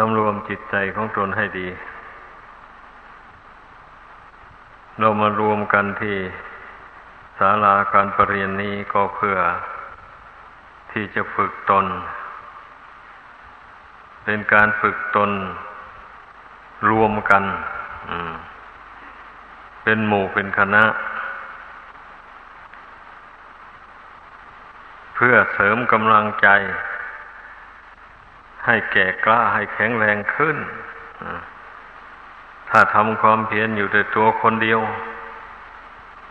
สำรวมจิตใจของตนให้ดี เรามารวมกันที่ศาลาการประเรียนนี้ก็เพื่อที่จะฝึกตน เป็นการฝึกตนรวมกัน เป็นหมู่เป็นคณะ เพื่อเสริมกำลังใจ ให้แก่กล้าให้แข็งแรงขึ้น ถ้าทำความเพียรอยู่แต่ตัวคนเดียว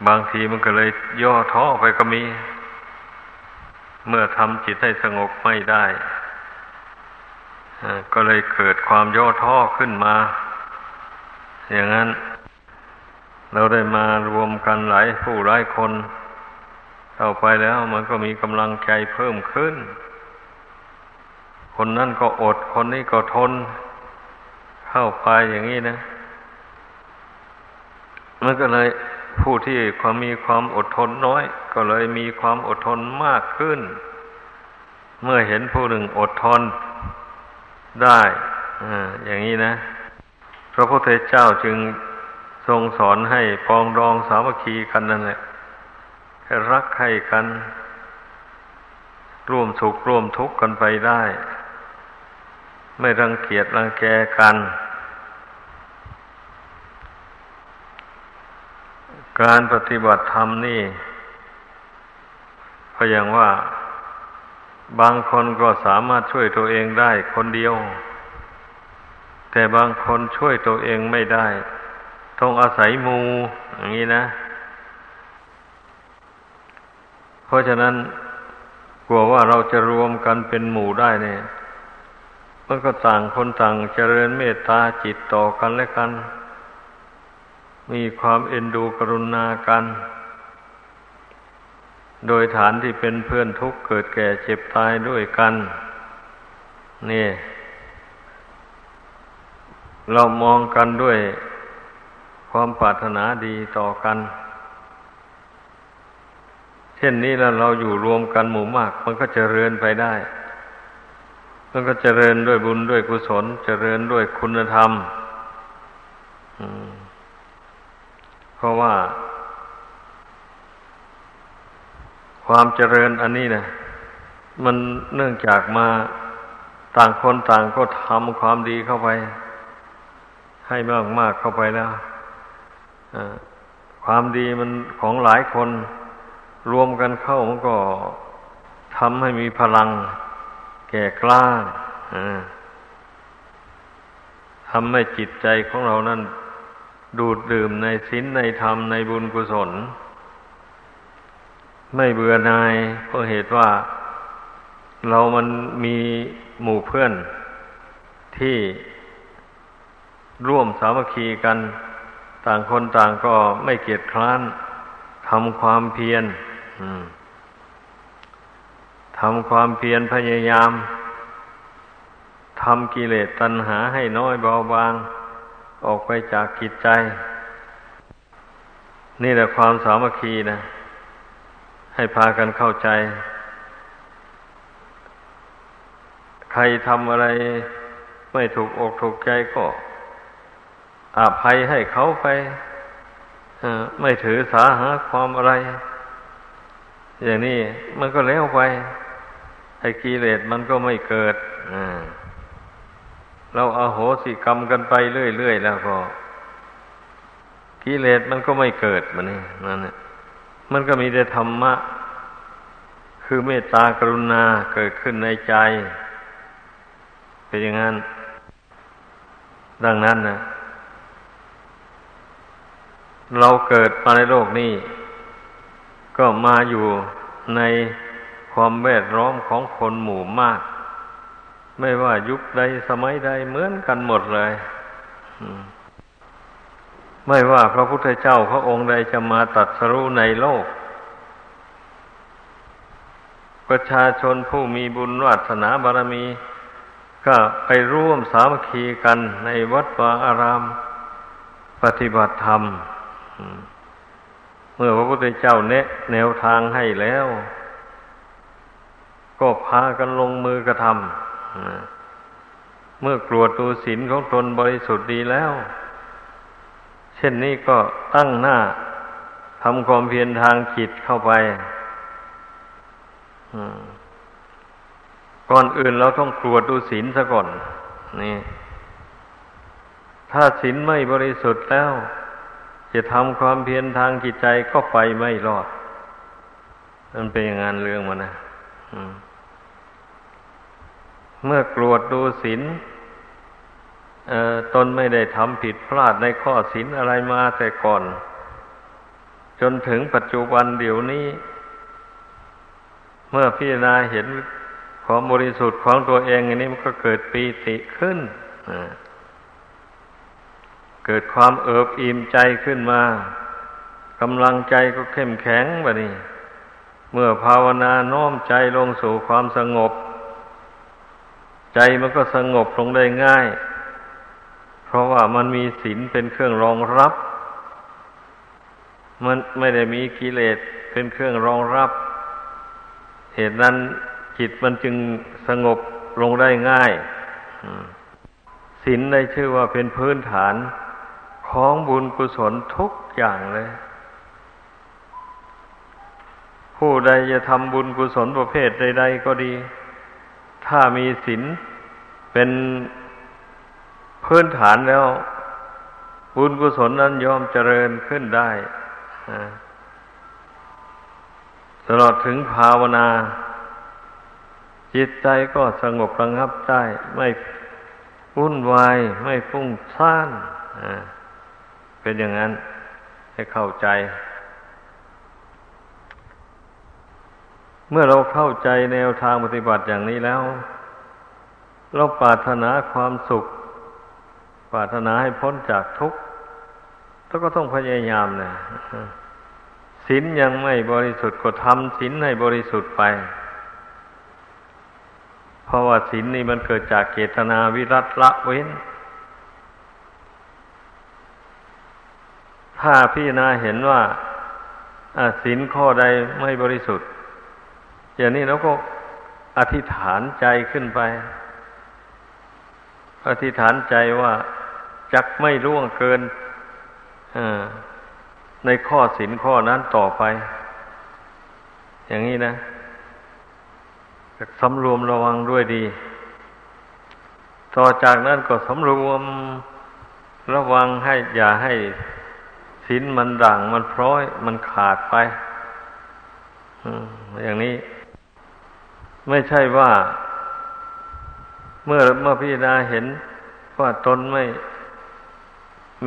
บางทีมันก็เลยย่อท้อไปก็มี เมื่อทำจิตให้สงบไม่ได้ก็เลยเกิดความย่อท้อขึ้นมา อย่างนั้น เราได้มารวมกันหลายผู้หลายคนเข้าไปแล้วมันก็มีกำลังใจเพิ่มขึ้น คนนั่นก็อด คนนี้ก็ทน เข้าไปอย่างนี้นะ มันก็เลยผู้ที่ความมีความอดทนน้อย ก็เลยมีความอดทนมากขึ้น เมื่อเห็นผู้หนึ่งอดทนได้อย่างนี้นะ พระพุทธเจ้าจึงทรงสอนให้ปองดองสามัคคีกันนั่นแหละให้รักให้กัน ร่วมสุขร่วมทุกข์กันไปได้ ไม่รังเกียจรังแกกัน การปฏิบัติธรรมนี่ก็อย่างว่า บางคนก็สามารถช่วยตัวเองได้คนเดียว แต่บางคนช่วยตัวเองไม่ได้ ต้องอาศัยมูอย่างนี้นะ เพราะฉะนั้นกลัวว่าเราจะรวมกันเป็นหมู่ได้เนี่ย มันก็ต่างคนต่างเจริญเมตตาจิตต่อกันและกัน มีความเอ็นดูกรุณากัน โดยฐานที่เป็นเพื่อนทุกข์เกิดแก่เจ็บตายด้วยกัน นี่ เรามองกันด้วยความปรารถนาดีต่อกัน เช่นนี้แล้วเราอยู่รวมกันหมู่มาก มันก็เจริญไปได้ มันก็เจริญด้วยบุญด้วยกุศล เจริญด้วยคุณธรรมเพราะว่า ความเจริญอันนี้นะมันเนื่องจากมาต่างคนต่างก็ทำความดีเข้าไป ให้มากมากเข้าไปแล้วความดีมันของหลายคน รวมกันเข้ามันก็ทำให้มีพลัง แก่กล้าทำให้จิตใจของเรานั้น ดูดดื่มในศีลในธรรมในบุญกุศล ไม่เบื่อนายเพราะเหตุว่าเรามันมีหมู่เพื่อนที่ร่วมสามัคคีกัน ต่างคนต่างก็ไม่เกียจคร้านทำความเพียร ทำความเพียรพยายามทำกิเลสตัณหาให้น้อยเบาบาง ออกไปจากกิจใจ นี่แหละความสามัคคีนะ ให้พากันเข้าใจ ใครทำอะไรไม่ถูกอกถูกใจก็อาภัยให้เขาไปไม่ถือสาหาความอะไร อย่างนี้มันก็แล้วไป ไอ้กิเลสมันก็ไม่เกิดเราอาโหสิกรรมกันไปเรื่อยๆแล้วก็กิเลสมันก็ไม่เกิดมันนี่นั่นแหละมันก็มีแต่ธรรมะ คือเมตตากรุณาเกิดขึ้นในใจ เป็นอย่างนั้น ดังนั้นนะเราเกิดมาในโลกนี้ ก็มาอยู่ใน ความแวดล้อมของคนหมู่มาก ไม่ว่ายุคใดสมัยใดเหมือนกันหมดเลยไม่ว่าพระพุทธเจ้าพระองค์ใดจะมาตัดสรู้ในโลก ประชาชนผู้มีบุญวาสนาบารมี ก็ไปร่วมสามัคคีกันในวัดวาอาราม ปฏิบัติธรรม เมื่อพระพุทธเจ้าเนะแนวทางให้แล้ว ก็พากันลงมือกระทำเมื่อกรวดดูศีลของตนบริสุทธิ์ดีแล้ว เช่นนี้ก็ตั้งหน้าทำความเพียรทางจิตเข้าไปก่อนอื่นเราต้องกรวดูศีลซะก่อน นี่ ถ้าศีลไม่บริสุทธิ์แล้ว จะทำความเพียรทางจิตใจก็ไปไม่รอด มันเป็นอย่างนั้นเรื่องมันนะ เมื่อกรวดดูศีลตนไม่ได้ทำผิดพลาดในข้อศีลอะไรมาแต่ก่อน จนถึงปัจจุบันเดี๋ยวนี้ เมื่อพิจารณาเห็นความบริสุทธิ์ของตัวเองอันนี้มันก็เกิดปีติขึ้นเกิดความเอิบอิ่มใจขึ้นมากำลังใจก็เข้มแข็งแบบนี้ เมื่อภาวนาน้อมใจลงสู่ความสงบ ใจมันก็สงบลงได้ง่าย เพราะว่ามันมีศีลเป็นเครื่องรองรับ มันไม่ได้มีกิเลสเป็นเครื่องรองรับ เหตุนั้นจิตมันจึงสงบลงได้ง่ายศีลได้ชื่อว่าเป็นพื้นฐานของบุญกุศลทุกอย่างเลย ผู้ใดจะทำบุญกุศลประเภทใด ๆ ก็ดี ถ้ามีศีลเป็นพื้นฐานแล้ว บุญกุศลนั้นยอมเจริญขึ้นได้ตลอดถึงภาวนา จิตใจก็สงบระงับได้ ไม่วุ่นวาย ไม่ฟุ้งซ่านเป็นอย่างนั้นให้เข้าใจ เมื่อเราเข้าใจแนวทางปฏิบัติอย่างนี้แล้ว เราปรารถนาความสุข ปรารถนาให้พ้นจากทุกข์แล้วก็ต้องพยายามนะศีลยังไม่บริสุทธิ์ก็ทำศีลให้บริสุทธิ์ไป เพราะว่าศีลนี่มันเกิดจากเจตนาวิรัตละเว้น ถ้าพี่นาเห็นว่าศีลข้อใดไม่บริสุทธิ์ อย่างนี้เราก็อธิษฐานใจขึ้นไป อธิษฐานใจว่าจักไม่ร่วงเกินในข้อศีลข้อนั้นต่อไป อย่างนี้นะสำรวมระวังด้วยดี ต่อจากนั้นก็สำรวมระวังให้อย่าให้สินมันด่างมันพร้อย มันขาดไปอย่างนี้ ไม่ใช่ว่า เมื่อเมื่อพิจารณาเห็นว่าตนไม่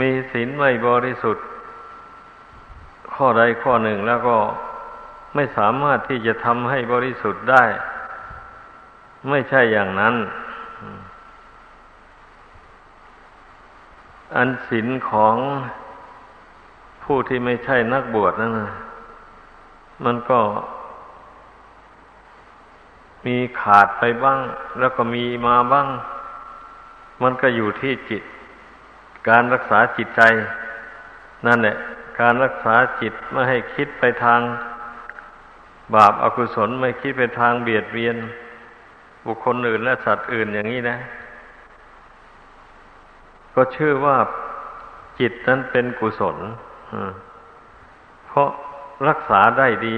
มีศีลไม่บริสุทธิ์ ข้อใดข้อหนึ่งแล้วก็ไม่สามารถที่จะทำให้บริสุทธิ์ได้ ไม่ใช่อย่างนั้น อันศีลของผู้ที่ไม่ใช่นักบวชนั่นนะมันก็ มีขาดไปบ้าง แล้วก็มีมาบ้าง มันก็อยู่ที่จิต การรักษาจิตใจ นั่นแหละ การรักษาจิตไม่ให้คิดไปทาง บาปอากุศลไม่คิดไปทางเบียดเบียน บุคคลอื่นและสัตว์อื่นอย่างนี้นะ ก็ชื่อว่าจิตนั้นเป็นกุศลเพราะรักษาได้ดี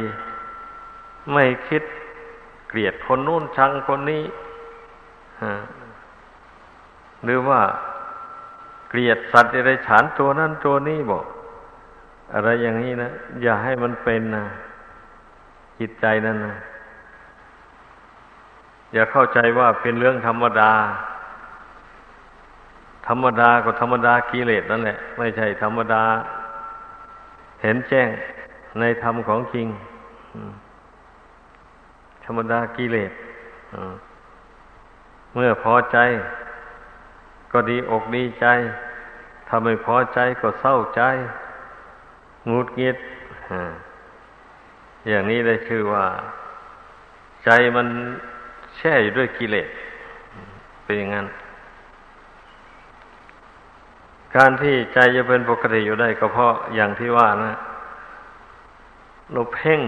ไม่คิด เกลียดคนนู้นชังคนนี้หรือว่าเกลียดสัตว์อะไรฉานตัวนั้นตัวนี้บอก อะไรอย่างนี้นะ อย่าให้มันเป็นนะจิตใจนั่นนะอย่าเข้าใจว่าเป็นเรื่องธรรมดา ธรรมดาก็ธรรมดากิเลสนั่นแหละ ไม่ใช่ธรรมดา เห็นแจ้งในธรรมของจริง ธรรมดากิเลสเมื่อพอใจ ก็ดีอกดีใจถ้าไม่พอใจก็เศร้าใจงุดงิดอย่างนี้ได้ชื่อว่า ใจมันแช่อยู่ด้วยกิเลส เป็นอย่างนั้น การที่ใจจะเป็นปกติอยู่ได้ก็เพราะอย่างที่ว่านะเราเพ่ง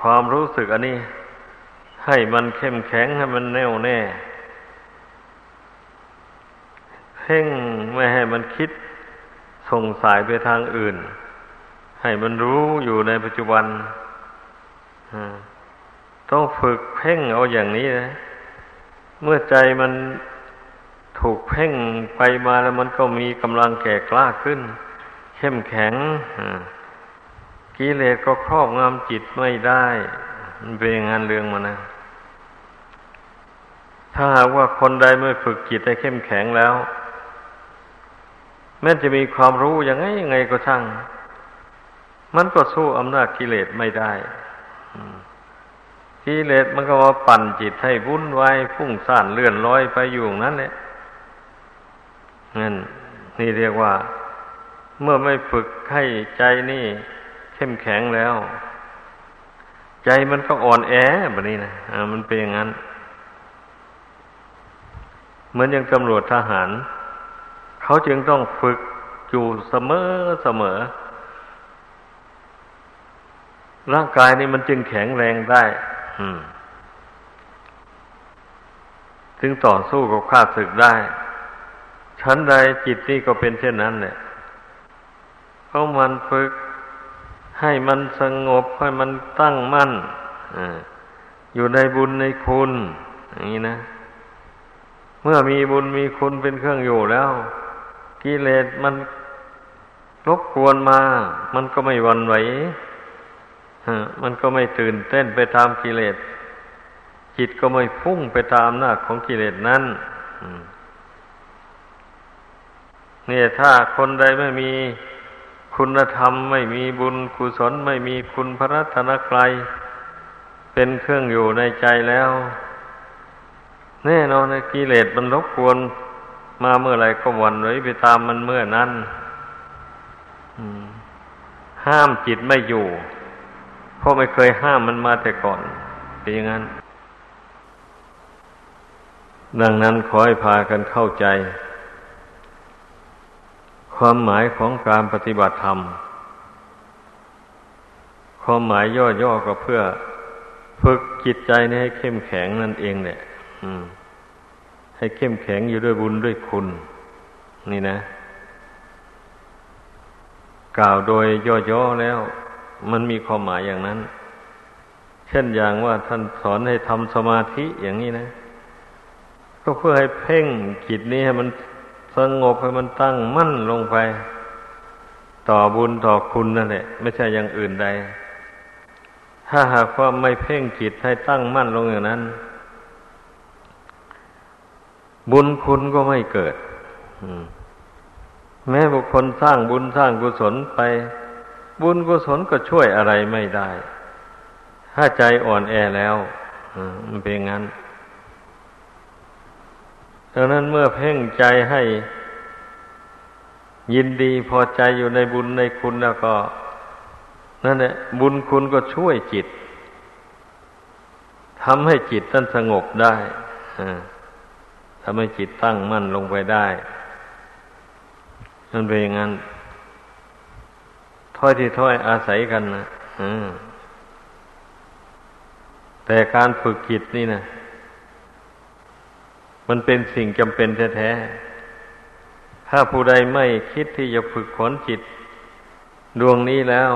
ความรู้สึกอันนี้ ให้มันเข้มแข็งให้มันแน่วแน่ เพ่งไม่ให้มันคิดส่งสายไปทางอื่น ให้มันรู้อยู่ในปัจจุบันต้องฝึกเพ่งเอาอย่างนี้นะเมื่อใจมันถูกเพ่งไปมาแล้วมันก็มีกำลังแก่กล้าขึ้น เข้มแข็งกิเลสก็ครอบงำจิตไม่ได้ มันเป็นงานเรื่องมานะ ถ้าหากว่าคนใดไม่ฝึกจิตให้เข้มแข็งแล้ว แม้จะมีความรู้ยังไงยังไงก็ช่าง มันก็สู้อำนาจกิเลสไม่ได้กิเลสมันก็มาปั่นจิตให้วุ่นวายฟุ้งซ่านเลื่อนลอยไปอยู่นั้นแหละนั่นนี่เรียกว่า เมื่อไม่ฝึกให้ใจนี่ เข้มแข็งแล้ว ใจมันก็อ่อนแอแบบนี้นะอ่ามันเป็นอย่างนั้น เหมือนอย่างตำรวจทหาร เขาจึงต้องฝึกอยู่เสมอเสมอ ร่างกายนี่มันจึงแข็งแรงได้ถึงต่อสู้กับข้าศึกได้ชั้นใดจิตนี่ก็เป็นเช่นนั้นเนี่ยเขาะมันฝึก ให้มันสงบให้มันตั้งมั่นออยู่ในบุญในคุณ อย่างนี้นะ เมื่อมีบุญมีคุณเป็นเครื่องอยู่แล้ว กิเลสมันรบกวนมา มันก็ไม่วันไหวมันก็ไม่ตื่นเต้นไปตามกิเลส จิตก็ไม่พุ่งไปตามอำนาของกิเลสนั้นเนี่ยถ้าคนใดไม่มี คุณธรรมไม่มีบุญกุศลไม่มีคุณพระรัตนกรัยเป็นเครื่องอยู่ในใจแล้ว แน่นอนกิเลสมันรบกวนมาเมื่อไรก็วันไว้ไปตามมันเมื่อนั้นห้ามจิตไม่อยู่ เพราะไม่เคยห้ามมันมาแต่ก่อนเป็นอย่างนั้น ดังนั้นขอให้พากันเข้าใจ ความหมายของการปฏิบัติธรรม ความหมายย่อๆก็เพื่อฝึกจิตใจนี้ให้เข้มแข็งนั่นเองเนี่ยให้เข้มแข็งอยู่ด้วยบุญด้วยคุณ นี่นะ กล่าวโดยย่อๆแล้ว มันมีความหมายอย่างนั้น เช่นอย่างว่าท่านสอนให้ทำสมาธิอย่างนี้นะ ก็เพื่อให้เพ่งจิตนี้ให้มันส งบให้มันตั้งมั่นลงไป ต่อบุญต่อคุณนั่นแหละไม่ใช่อย่างอื่นใด ถ้าหากว่าไม่เพ่งจิตให้ตั้งมั่นลงอย่างนั้น บุญคุณก็ไม่เกิดแม้บุคคลสร้างบุญสร้างกุศลไป บุญกุศลก็ช่วยอะไรไม่ได้ ถ้าใจอ่อนแอแล้วมันเป็นงั้น ดังนั้นเมื่อเพ่งใจให้ยินดีพอใจอยู่ในบุญในคุณแล้วก็ นั่นแหละบุญคุณก็ช่วยจิตทำให้จิตนั้นสงบได้ทำให้จิตตั้งมั่นลงไปได้นั่นเป็นอย่างนั้นถ้อยที่ถ้อยอาศัยกันนะแต่การฝึกจิตนี่นะ มันเป็นสิ่งจำเป็นแท้ๆ ถ้าผู้ใดไม่คิดที่จะฝึกขนจิต ดวงนี้แล้ว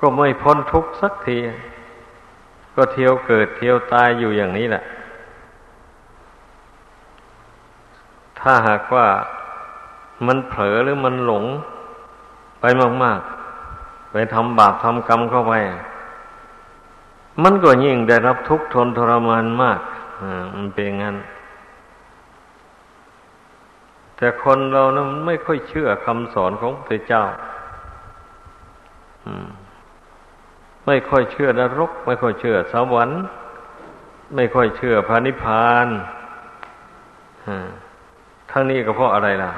ก็ไม่พ้นทุกข์สักที ก็เที่ยวเกิดเที่ยวตายอยู่อย่างนี้แหละ ถ้าหากว่ามันเผลอหรือมันหลงไปมาก ๆ ไปทำบาปทำกรรมเข้าไป มันก็ยิ่งได้รับทุกข์ทนทรมานมาก มันเป็นงั้น แต่คนเรานะมันไม่ค่อยเชื่อคำสอนของพระเจ้าไม่ค่อยเชื่อนรก ไม่ค่อยเชื่อสวรรค์ไม่ค่อยเชื่อพระนิพพานทั้งนี้ก็เพราะอะไรล่ะ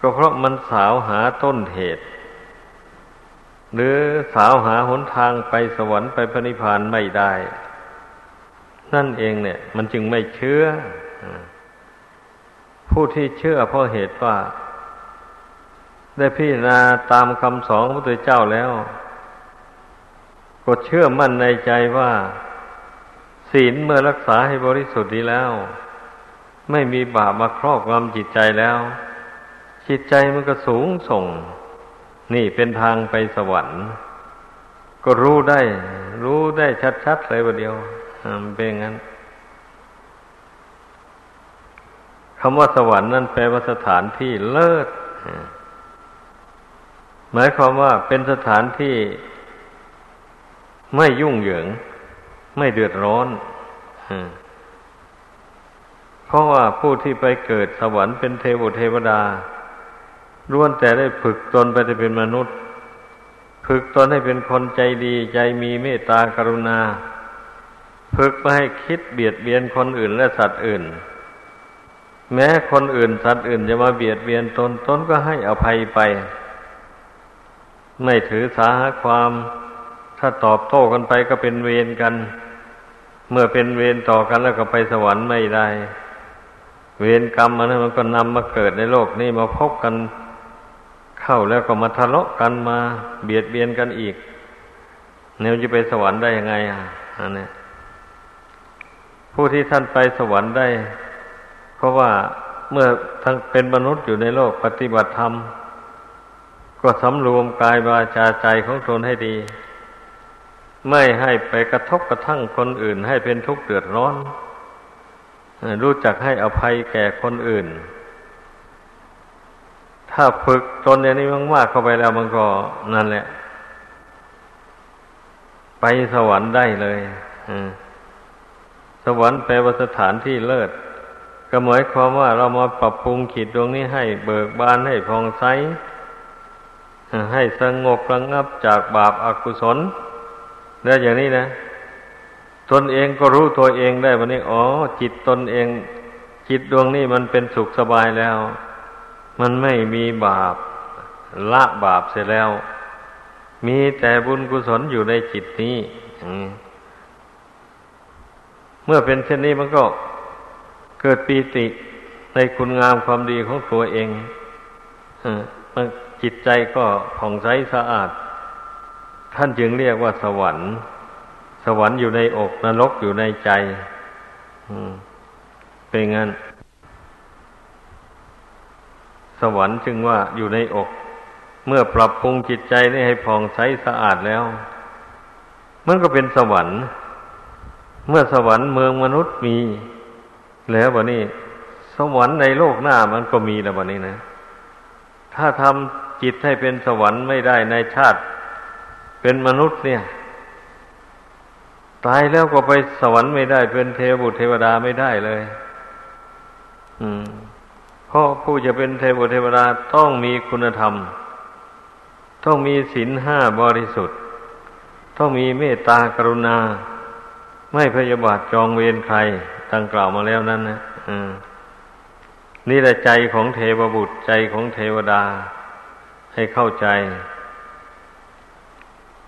ก็เพราะมันสาวหาต้นเหตุ หรือสาวหาหนทางไปสวรรค์ไปพระนิพพานไม่ได้ นั่นเองเนี่ย มันจึงไม่เชื่อผู้ที่เชื่อเพราะเหตุว่า ได้พิจารณาตามคำสอนของพระพุทธเจ้าแล้ว ก็เชื่อมั่นในใจว่า ศีลเมื่อรักษาให้บริสุทธิ์ดีแล้ว ไม่มีบาปมาครอบงำจิตใจแล้ว จิตใจมันก็สูงส่ง นี่เป็นทางไปสวรรค์ ก็รู้ได้ รู้ได้ชัดๆเลยวันเดียว เป็นงั้นคำว่าสวรรค์นั่นแปลว่าสถานที่เลิศหมายความว่าเป็นสถานที่ไม่ยุ่งเหยิง ไม่เดือดร้อนเพราะว่าผู้ที่ไปเกิดสวรรค์เป็นเทวเทวดาล้วนแต่ได้ฝึกตนไปจะเป็นมนุษย์ ฝึกตนให้เป็นคนใจดี ใจมีเมตตากรุณา ฝึกไม่ให้คิดเบียดเบียนคนอื่นและสัตว์อื่น แม้คนอื่นสัตว์อื่นจะมาเบียดเบียนตนตนก็ให้อภัยไป ไม่ถือสาหาความ ถ้าตอบโต้กันไปก็เป็นเวรกัน เมื่อเป็นเวรต่อกันแล้วก็ไปสวรรค์ไม่ได้ เวรกรรมมันมันก็นำมาเกิดในโลกนี้มาพบกัน เข้าแล้วก็มาทะเลาะกันมา เบียดเบียนกันอีกเนี่ยจะไปสวรรค์ได้ยังไงอะอันนี้ ผู้ที่ท่านไปสวรรค์ได้ เพราะว่าเมื่อทั้งเป็นมนุษย์อยู่ในโลกปฏิบัติธรรม ก็สำรวมกายวาจาใจของตนให้ดี ไม่ให้ไปกระทบกระทั่งคนอื่น ให้เป็นทุกข์เดือดร้อน รู้จักให้อภัยแก่คนอื่น ถ้าฝึกตนอย่างนี้มากๆเข้าไปแล้วมันก็นั่นแหละ ไปสวรรค์ได้เลย สวรรค์แปลว่าสถานที่เลิศ ก็หมายความว่าเรามาปรับปรุงขีดดวงนี้ให้เบิกบานให้พองใสให้สงบระงับจากบาปอากุศลแล้วอย่างนี้นะ ตนเองก็รู้ตัวเองได้วันนี้อ๋อ จิตตนเอง จิตดวงนี้มันเป็นสุขสบายแล้ว มันไม่มีบาปละบาปเสร็จแล้ว มีแต่บุญกุศลอยู่ในจิตนี้ มื่อเป็นเช่นนี้มันก็เกิดปีติในคุณงามความดีของตัวเองมันจิตใจก็ผ่องใสสะอาด ท่านจึงเรียกว่าสวรรค์ สวรรค์อยู่ในอกนรกอยู่ในใจเป็นงั้น สวรรค์จึงว่าอยู่ในอก เมื่อปรับปรุงจิตใจนี่ให้ผ่องใสสะอาดแล้ว มันก็เป็นสวรรค์ เมื่อสวรรค์เมืองมนุษย์มี แล้ววันนี้ สวรรค์ในโลกหน้ามันก็มีแล้ววันนี้นะ ถ้าทำจิตให้เป็นสวรรค์ไม่ได้ในชาติ เป็นมนุษย์เนี่ย ตายแล้วก็ไปสวรรค์ไม่ได้ เป็นเทวบุตรเทวดาไม่ได้เลย อืมเพราะผู้จะเป็นเทวเทวดาต้องมีคุณธรรม ต้องมีศีลห้าบริสุทธิ์ ต้องมีเมตตากรุณา ไม่พยาบาทจองเวรใครดังกล่าวมาแล้วนั้นนะนี่แหละใจของเทวบุตรใจของเทวดา ให้เข้าใจ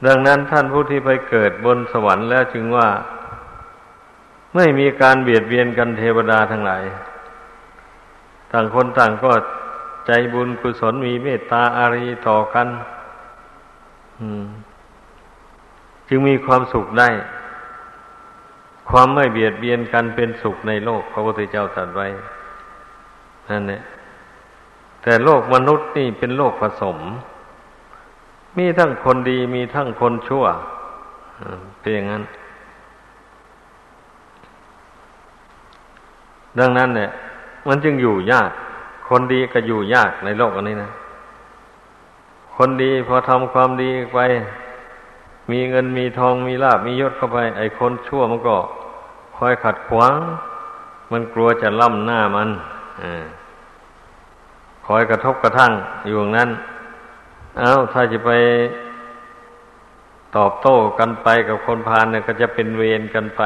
ดังนั้นท่านผู้ที่ไปเกิดบนสวรรค์แล้วจึงว่า ไม่มีการเบียดเบียนกันเทวดาทั้งหลาย ต่างคนต่างก็ใจบุญกุศลมีเมตตาอารีต่อกัน จึงมีความสุขได้ ความไม่เบียดเบียนกันเป็นสุขในโลกพระพุทธเจ้าตรัสไว้นั่นแหละแต่โลกมนุษย์นี่เป็นโลกผสม มีทั้งคนดีมีทั้งคนชั่วเป็นอย่างนั้น ดังนั้นเนี่ย มันจึงอยู่ยาก คนดีก็อยู่ยากในโลกอันนี้นะ คนดีพอทำความดีไป มีเงินมีทองมีลาบมียศเข้าไป ไอ้คนชั่วมันก็คอยขัดขวาง มันกลัวจะล่ำหน้ามันอคอยกระทบกระทั่งอยู่อย่างนั้น เอา้าถ้าจะไปตอบโต้กันไปกับคนพาลเนี่ยก็จะเป็นเวรกันไป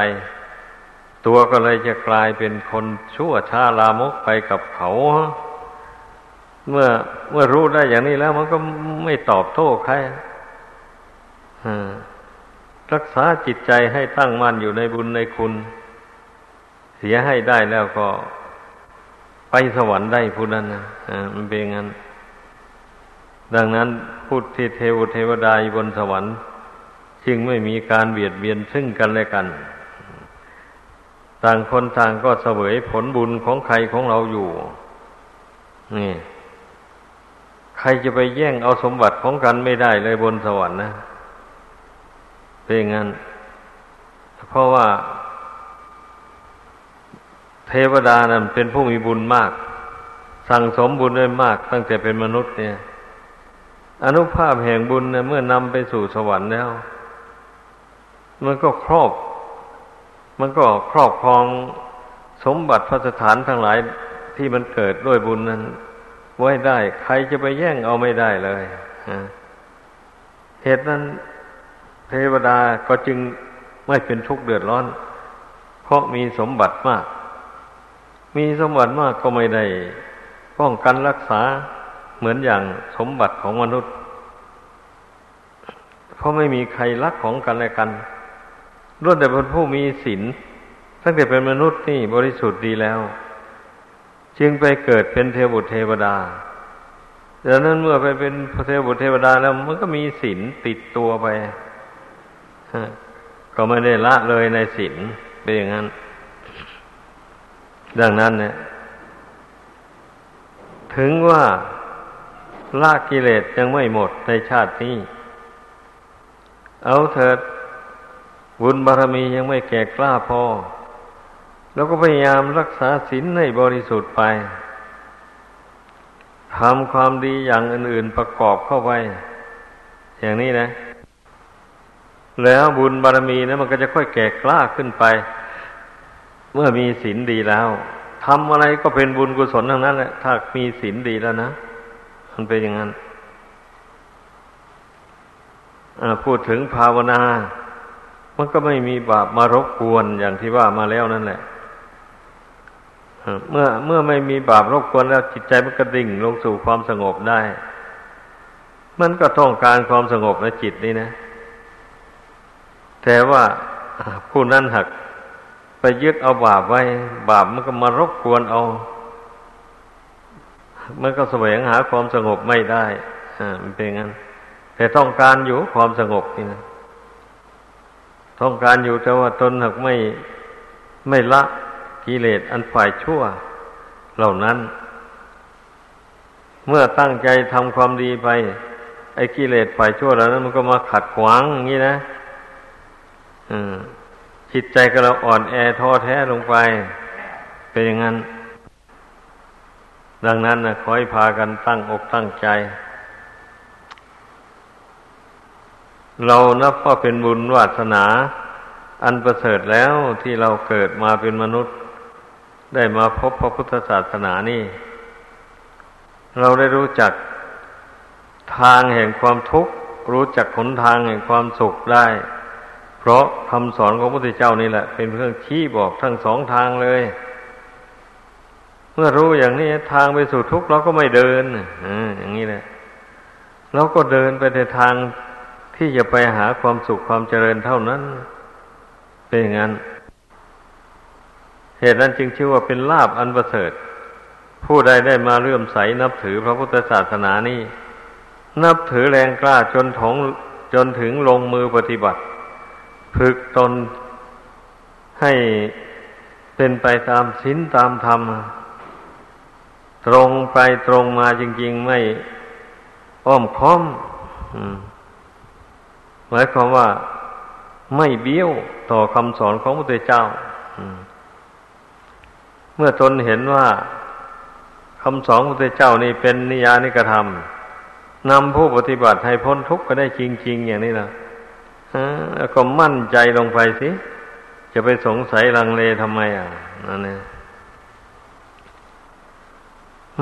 ตัวก็เลยจะกลายเป็นคนชั่วช้าลามกไปกับเขา เมื่อเมื่อรู้ได้อย่างนี้แล้ว มันก็ไม่ตอบโต้ใคร รักษาจิตใจให้ตั้งมั่นอยู่ในบุญในคุณ เสียให้ได้แล้วก็ไปสวรรค์ได้ผู้นั้นนะมันเป็นงั้น ดังนั้นพูดที่เทวเทวดายบนสวรรค์ จึงไม่มีการเบียดเบียนซึ่งกันและกัน ต่างคนต่างก็เสวยผลบุญของใครของเราอยู่นี่ใครจะไปแย่งเอาสมบัติของกันไม่ได้เลยบนสวรรค์นะ เป็นงั้น เพราะว่า เทวดานั้นเป็นผู้มีบุญมาก สั่งสมบุญได้มาก ตั้งแต่เป็นมนุษย์เนี่ย อนุภาพแห่งบุญเนี่ยเมื่อนำไปสู่สวรรค์แล้ว มันก็ครอบ มันก็ครอบครองสมบัติพระสถานทั้งหลายที่มันเกิดด้วยบุญนั้น ไว้ได้ ใครจะไปแย่งเอาไม่ได้เลยเหตุนั้น เทวดาก็จึงไม่เป็นทุกข์เดือดร้อน เพราะมีสมบัติมาก มีสมบัติมากก็ไม่ได้ป้องกันรักษาเหมือนอย่างสมบัติของมนุษย์ เพราะไม่มีใครรักของกันและกันล้วนแต่เป็นผู้มีศีลตั้งแต่เป็นมนุษย์นี่บริสุทธิ์ดีแล้ว จึงไปเกิดเป็นเทวบุตรเทวดาดังนั้นเมื่อไปเป็นเทวบุตรเทวดาแล้วมันก็มีศีลติดตัวไป ก็ไม่ได้ละเลยในศีลเป็นอย่างนั้น ดังนั้นเนี่ย ถึงว่าละกิเลสยังไม่หมดในชาตินี้ เอาเถิดบุญบารมียังไม่แก่กล้าพอ แล้วก็พยายามรักษาศีลให้บริสุทธิ์ไปทำความดีอย่างอื่นๆประกอบเข้าไป อย่างนี้นะ แล้วบุญบารมีนะมันก็จะค่อยแก่กล้าขึ้นไป เมื่อมีศีลดีแล้วทำอะไรก็เป็นบุญกุศลทั้งนั้นแหละถ้ามีศีลดีแล้วนะมันเป็นอย่างนั้นพูดถึงภาวนา มันก็ไม่มีบาปมารบกวนอย่างที่ว่ามาแล้วนั่นแหละเมื่อเมื่อไม่มีบาปรบกวนแล้วจิตใจมันก็ดิ่งลงสู่ความสงบได้ มันก็ต้องการความสงบในจิตนี่นะ แต่ว่าผู้นั้นหัก ไปยึดเอาบาปไว้ บาปมันก็มารบกวนเอามันก็แสวงหาความสงบไม่ได้อ่ามันเป็นงั้น แต่ต้องการอยู่ความสงบนี่นะต้องการอยู่แต่ว่าตนหักไม่ไม่ละกิเลสอันฝ่ายชั่ว เหล่านั้น เมื่อตั้งใจทำความดีไป ไอ้กิเลสฝ่ายชั่วเหล่านั้น มันก็มาขัดขวางอย่างนี้นะ จิตใจก็เราอ่อนแอท้อแท้ลงไป เป็นอย่างนั้น ดังนั้นนะขอให้พากันตั้งอกตั้งใจ เรานับว่าเป็นบุญวาสนา อันประเสริฐแล้วที่เราเกิดมาเป็นมนุษย์ ได้มาพบพระพุทธศาสนานี่ เราได้รู้จักทางแห่งความทุกข์ รู้จักหนทางแห่งความสุขได้ เพราะคำสอนของพระพุทธเจ้านี่แหละ เป็นเครื่องชี้บอกทั้งสองทางเลย เมื่อรู้อย่างนี้ทางไปสู่ทุกข์เราก็ไม่เดินอย่างนี้แหละเราก็เดินไปในทางที่จะไปหาความสุขความเจริญเท่านั้น เป็นอย่างนั้น เหตุนั้นจึงชื่อว่าเป็นลาบอันประเสริฐ ผู้ใดได้มาเลื่อมใสนับถือพระพุทธศาสนานี่นับถือแรงกล้าจนถงจนถึงลงมือปฏิบัติ ฝึกตนให้เป็นไปตามศีลตามธรรม ตรงไปตรงมาจริง ๆ ไม่อ้อมค้อมหมายความว่าไม่เบี้ยวต่อคำสอนของพระพุทธเจ้าเมื่อตนเห็นว่าคำสอนพระพุทธเจ้านี่เป็นนิยานิกระทำนำผู้ปฏิบัติให้พ้นทุกข์ก็ได้จริง ๆ อย่างนี้นะ แล้วก็มั่นใจลงไปสิ จะไปสงสัยลังเลทำไมอะนั่นเอง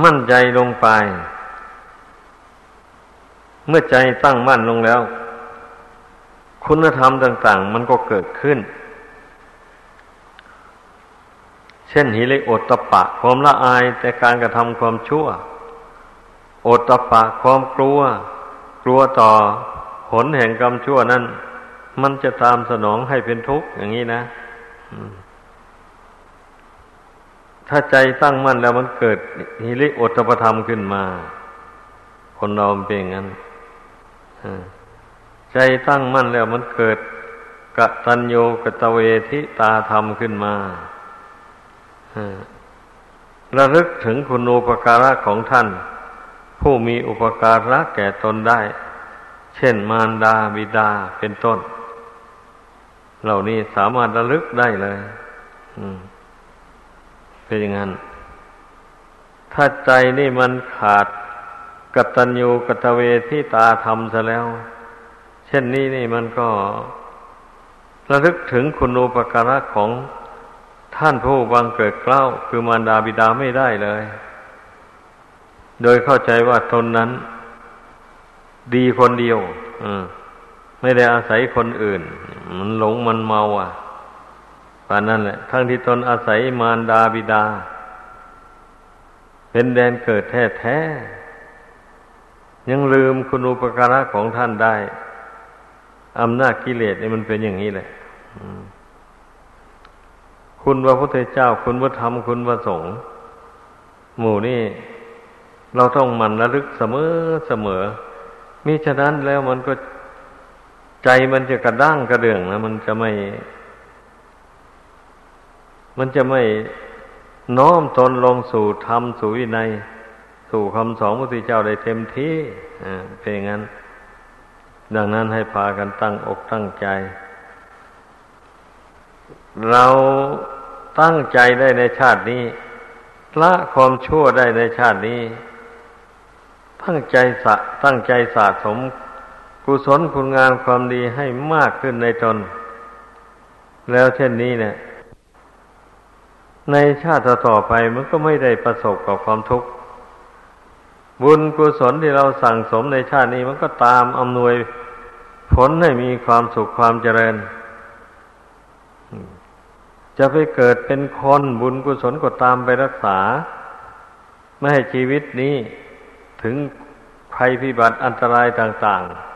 มั่นใจลงไป เมื่อใจตั้งมั่นลงแล้ว คุณธรรมต่าง ๆ มันก็เกิดขึ้น เช่นหิริโอตตะปะ ความละอายแต่การกระทำความชั่ว โอตตะปะ ความกลัว กลัวต่อผลแห่งกรรมชั่วนั้น มันจะตามสนองให้เป็นทุกข์อย่างนี้นะถ้าใจตั้งมั่นแล้วมันเกิดฮิริโอตปธรรมขึ้นมา คนเราเป็นอย่างนั้นใจตั้งมั่นแล้วมันเกิดกตัญญูกตเวทิตาธรรมขึ้นมาระลึกถึงคุณูปการะของท่าน ผู้มีอุปการะแก่ตนได้ เช่นมารดาบิดาเป็นต้น เหล่านี้สามารถระลึกได้เลยเป็นอย่างนั้น ถ้าใจนี่มันขาดกตัญญูกตเวที่ตาทำซะแล้ว เช่นนี้นี่มันก็ระลึกถึงคุณูปการะของท่านผู้บังเกิดเกล้า คือมารดาบิดาไม่ได้เลย โดยเข้าใจว่าตนนั้น ดีคนเดียว ไม่ได้อาศัยคนอื่น มันหลงมันเมาอะป่านนั้นแหละทั้งที่ตนอาศัยมารดาบิดา เป็นแดนเกิดแท้แท้ยังลืมคุณูปการะของท่านได้อำนาจกิเลสเนี่ยมันเป็นอย่างนี้แหละคุณพระพุทธเจ้า คุณพระธรรม คุณพระสงฆ์หมู่นี่เราต้องมันระลึกเสมอเสมอมิฉะนั้นแล้วมันก็ ใจมันจะกระด้างกระเดื่องนะมันจะไม่ มันจะไม่น้อมตนลงสู่ธรรมสู่วินัย สู่คำสอนพระพุทธเจ้าได้เต็มที่อ่าเป็นอย่างนั้น ดังนั้นให้พากันตั้งอกตั้งใจ เราตั้งใจได้ในชาตินี้ละความชั่วได้ในชาตินี้ ตั้งใจสะตั้งใจสะสม กุศลคุณงามความดีให้มากขึ้นในตน แล้วเช่นนี้เนี่ย ในชาติต่อไปมันก็ไม่ได้ประสบกับความทุกข์ บุญกุศลที่เราสั่งสมในชาตินี้มันก็ตามอำนวยผลให้มีความสุขความเจริญ จะไปเกิดเป็นคนบุญกุศลก็ตามไปรักษา ไม่ให้ชีวิตนี้ถึงภัยพิบัติอันตรายต่าง ๆ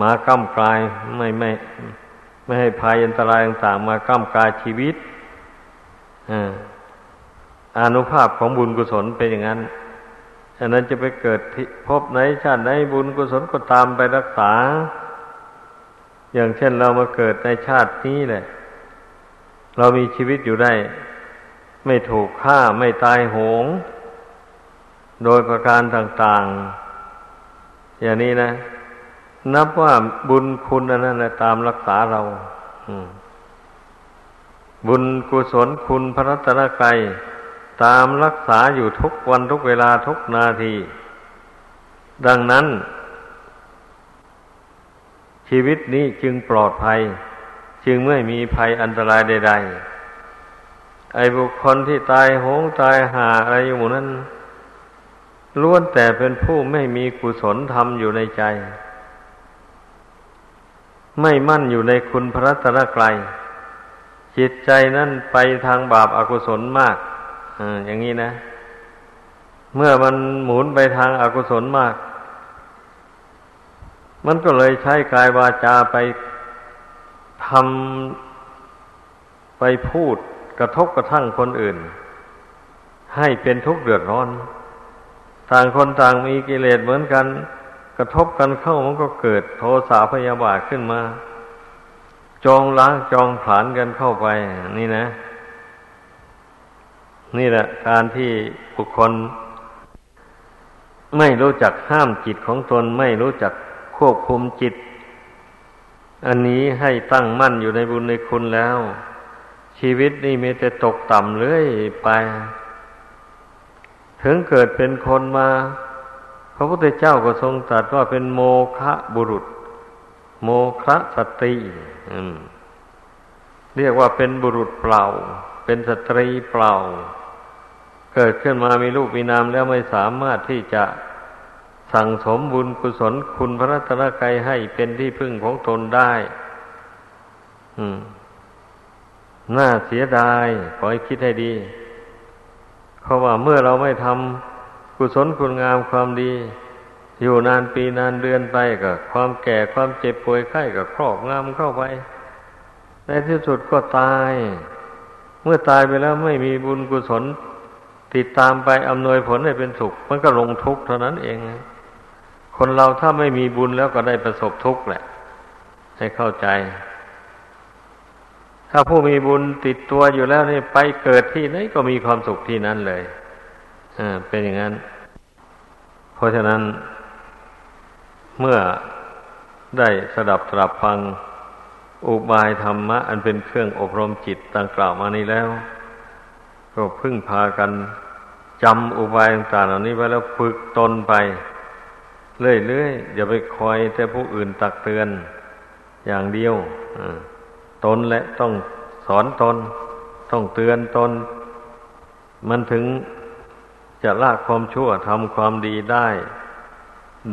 มาก้ำกลายไม่ไม่ ไม่ให้ภัยอันตรายต่างๆมาก้ำกลายชีวิตอานุภาพของบุญกุศลเป็นอย่างนั้นฉะนั้นจะไปเกิดพบไหนชาติไหนบุญกุศลก็ตามไปรักษา อย่างเช่นเรามาเกิดในชาตินี้แหละ เรามีชีวิตอยู่ได้ ไม่ถูกฆ่าไม่ตายโหง โดยประการต่าง ๆ อย่างนี้นะ นับว่าบุญคุณอันนั้นนะตามรักษาเราบุญกุศลคุณพระรัตนกรัยตามรักษาอยู่ทุกวันทุกเวลาทุกนาที ดังนั้น ชีวิตนี้จึงปลอดภัย จึงไม่มีภัยอันตรายใด ๆ ไอ้บุคคลที่ตายโหงตายหาอะไรอยู่หมู่นั้นล้วนแต่เป็นผู้ไม่มีกุศลธรรมอยู่ในใจ ไม่มั่นอยู่ในคุณพระตรกรัยจิตใจนั่นไปทางบาปอากุศลมากออย่างนี้นะ เมื่อมันหมุนไปทางอากุศลมาก มันก็เลยใช้กายวาจาไปทำไปพูดกระทบกระทั่งคนอื่น ให้เป็นทุกข์เดือดร้อน ต่างคนต่างมีกิเลสเหมือนกัน กระทบกันเข้ามันก็เกิดโทสะพยาบาทขึ้นมา จองล้างจองผลานกันเข้าไป นี่นะ นี่แหละ การที่บุคคล ไม่รู้จักห้ามจิตของตนไม่รู้จักควบคุมจิต อันนี้ให้ตั้งมั่นอยู่ในบุญในคุณแล้ว ชีวิตนี่มีแต่ตกต่ำเรื่อยไป ถึงเกิดเป็นคนมา พระพุทธเจ้าก็ทรงตรัสว่าเป็นโมคะบุรุษ โมคะสตรีเรียกว่าเป็นบุรุษเปล่า เป็นสตรีเปล่า เกิดขึ้นมามีลูกมีนามแล้วไม่สามารถที่จะสั่งสมบุญกุศลคุณพระรัตนกรัยให้เป็นที่พึ่งของตนได้ อืม น่าเสียดาย ขอให้คิดให้ดี เพราะว่าเมื่อเราไม่ทำ กุศลคุณงามความดี อยู่นานปีนานเดือนไปก็ความแก่ความเจ็บป่วยไข้ก็ครอบงำเข้าไปในที่สุดก็ตาย เมื่อตายไปแล้วไม่มีบุญกุศล ติดตามไปอำนวยผลให้เป็นสุข มันก็ลงทุกข์เท่านั้นเอง คนเราถ้าไม่มีบุญแล้วก็ได้ประสบทุกข์แหละ ให้เข้าใจ ถ้าผู้มีบุญติดตัวอยู่แล้วนี่ไปเกิดที่ไหนก็มีความสุขที่นั่นเลย เป็นอย่างนั้น เพราะฉะนั้น เมื่อได้สดับตรับฟังอุบายธรรมะ อันเป็นเครื่องอบรมจิตต่างกล่าวมานี้แล้ว ก็พึ่งพากันจำอุบายต่างๆเหล่านี้ไว้แล้วฝึกตนไป เรื่อยๆอย่าไปคอยแต่ผู้อื่นตักเตือนอย่างเดียวตนและต้องสอนตน ต้องเตือนตน มันถึง จะละความชั่วทำความดีได้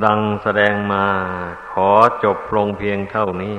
ดังแสดงมาขอจบลงเพียงเท่านี้